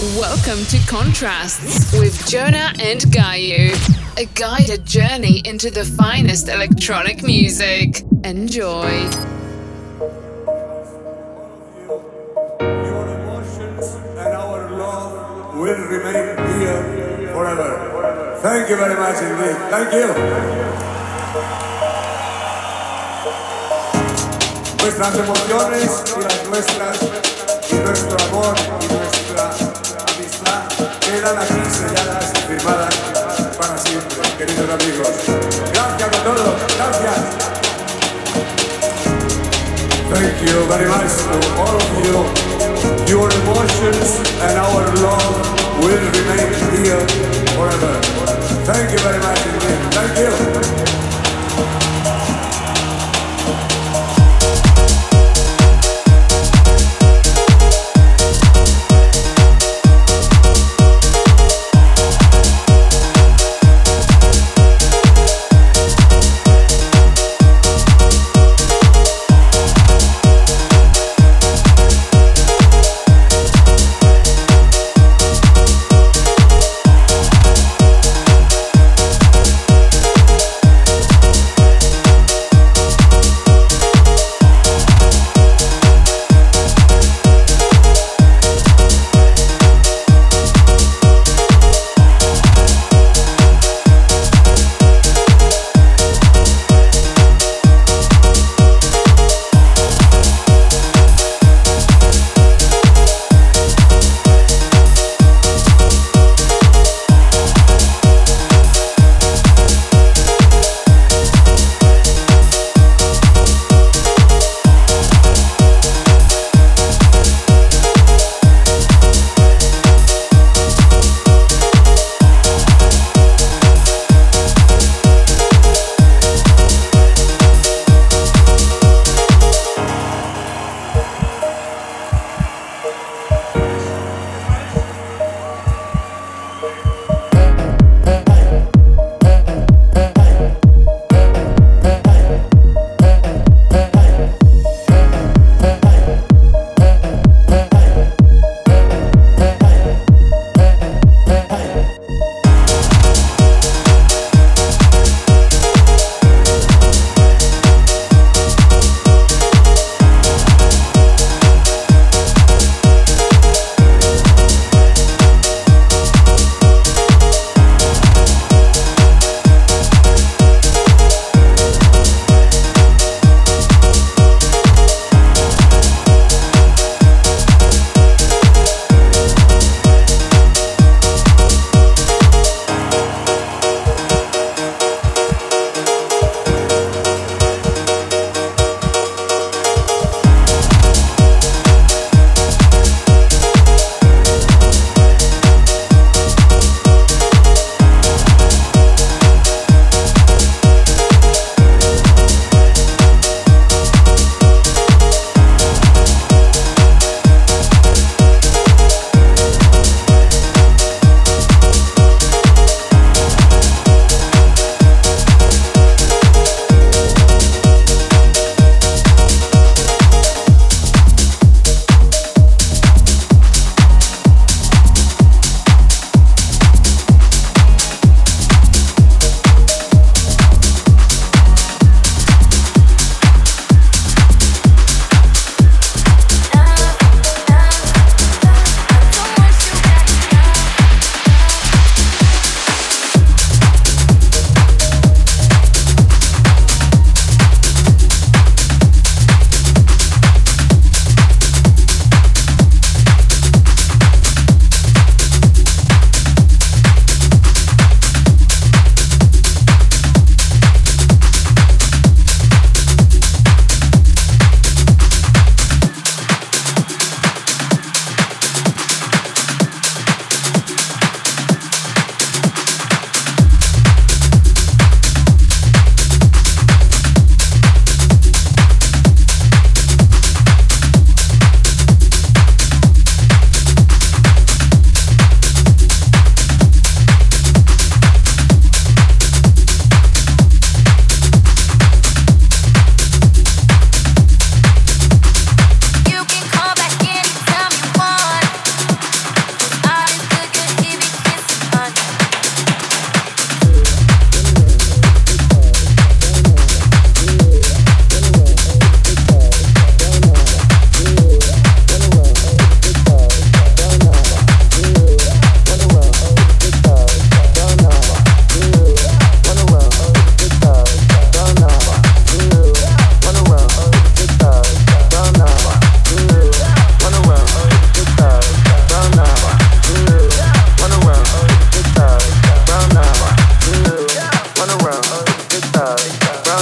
Welcome to Contrasts with Jona and Gaio, a guided journey into the finest electronic music. Enjoy. Your emotions and our love will remain here forever. Thank you very much indeed. Thank you. Nuestras emociones y las nuestras y nuestro amor y nuestra queridos amigos. Gracias a todos. Gracias. Thank you very much to all of you. Your emotions and our love will remain here forever. Thank you very much indeed. Thank you.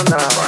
now.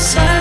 sorry.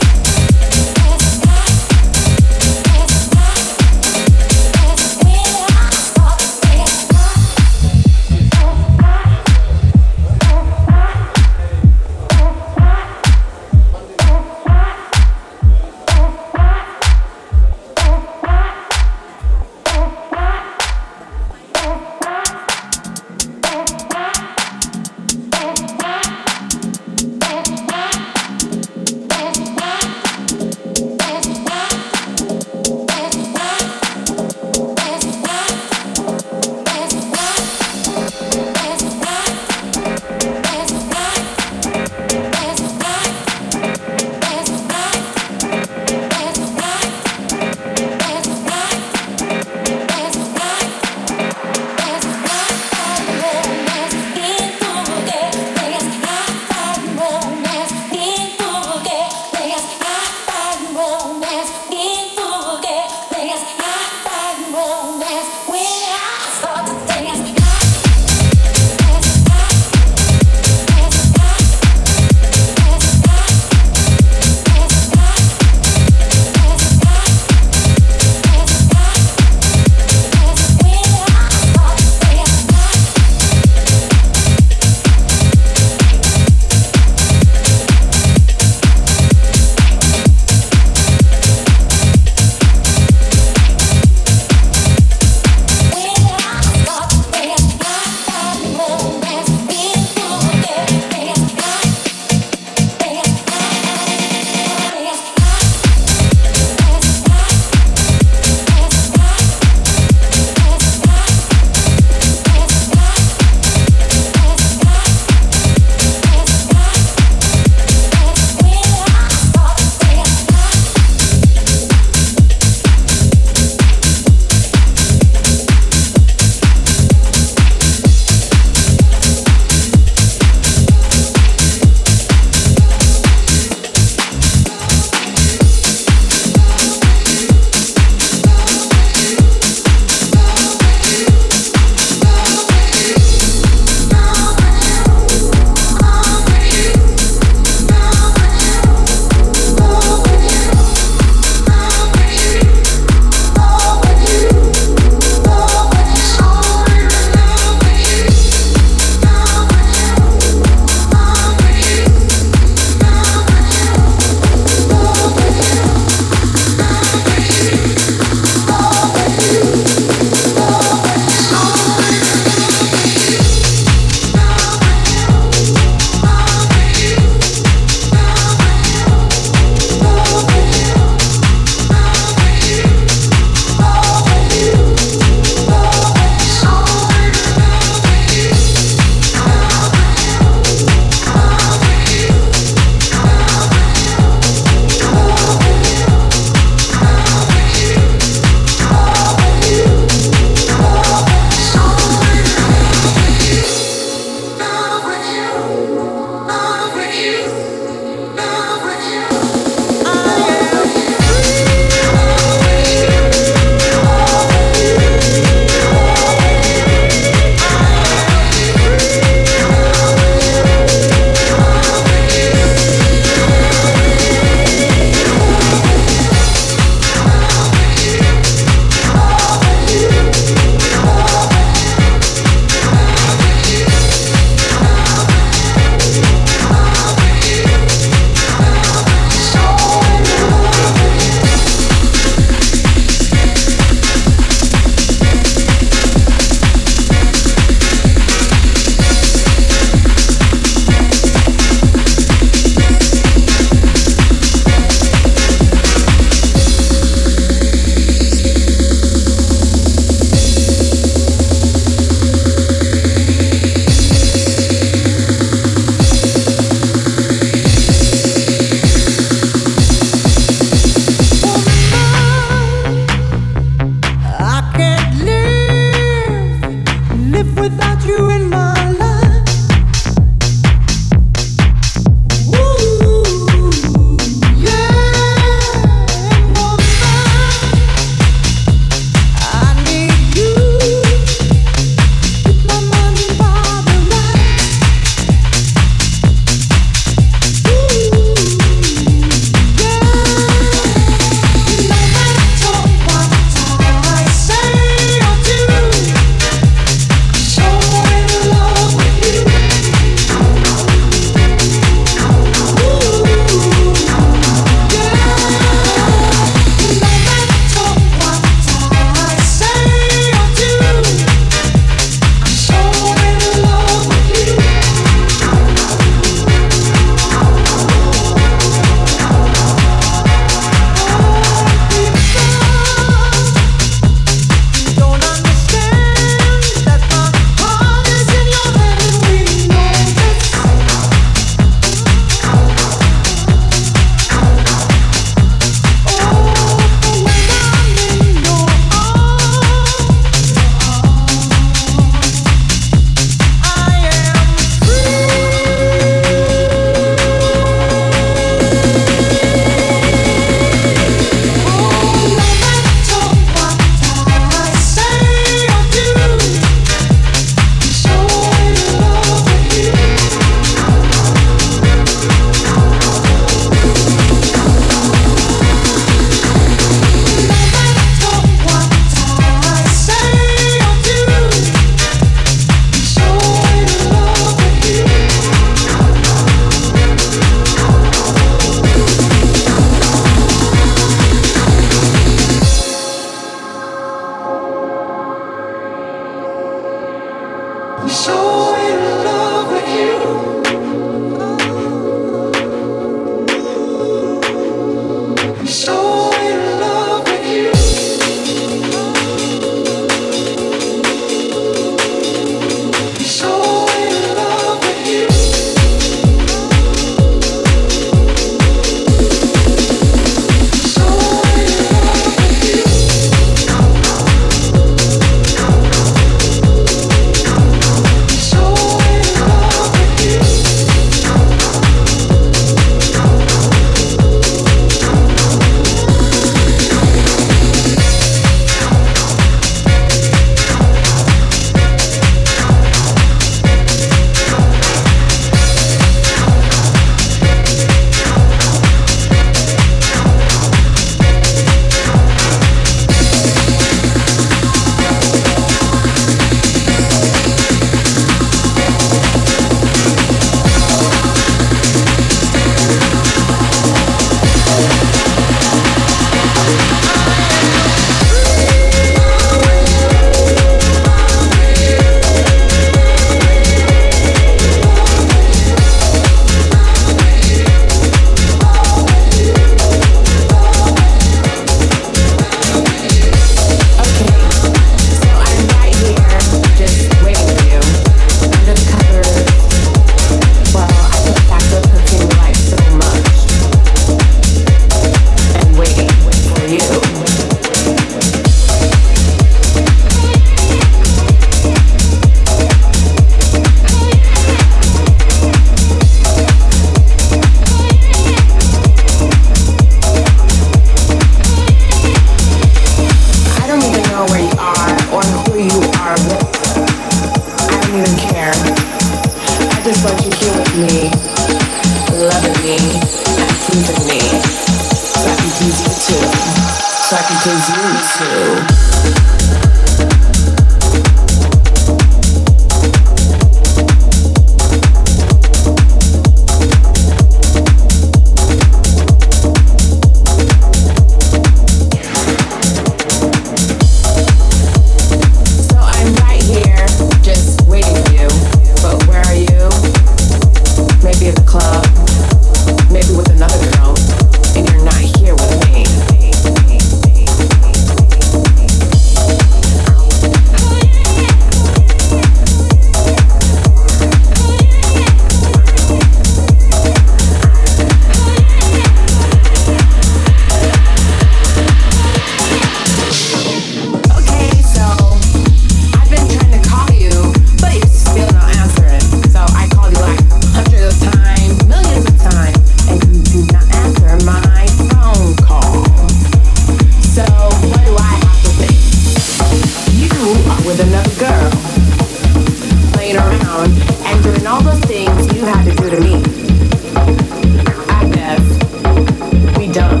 done.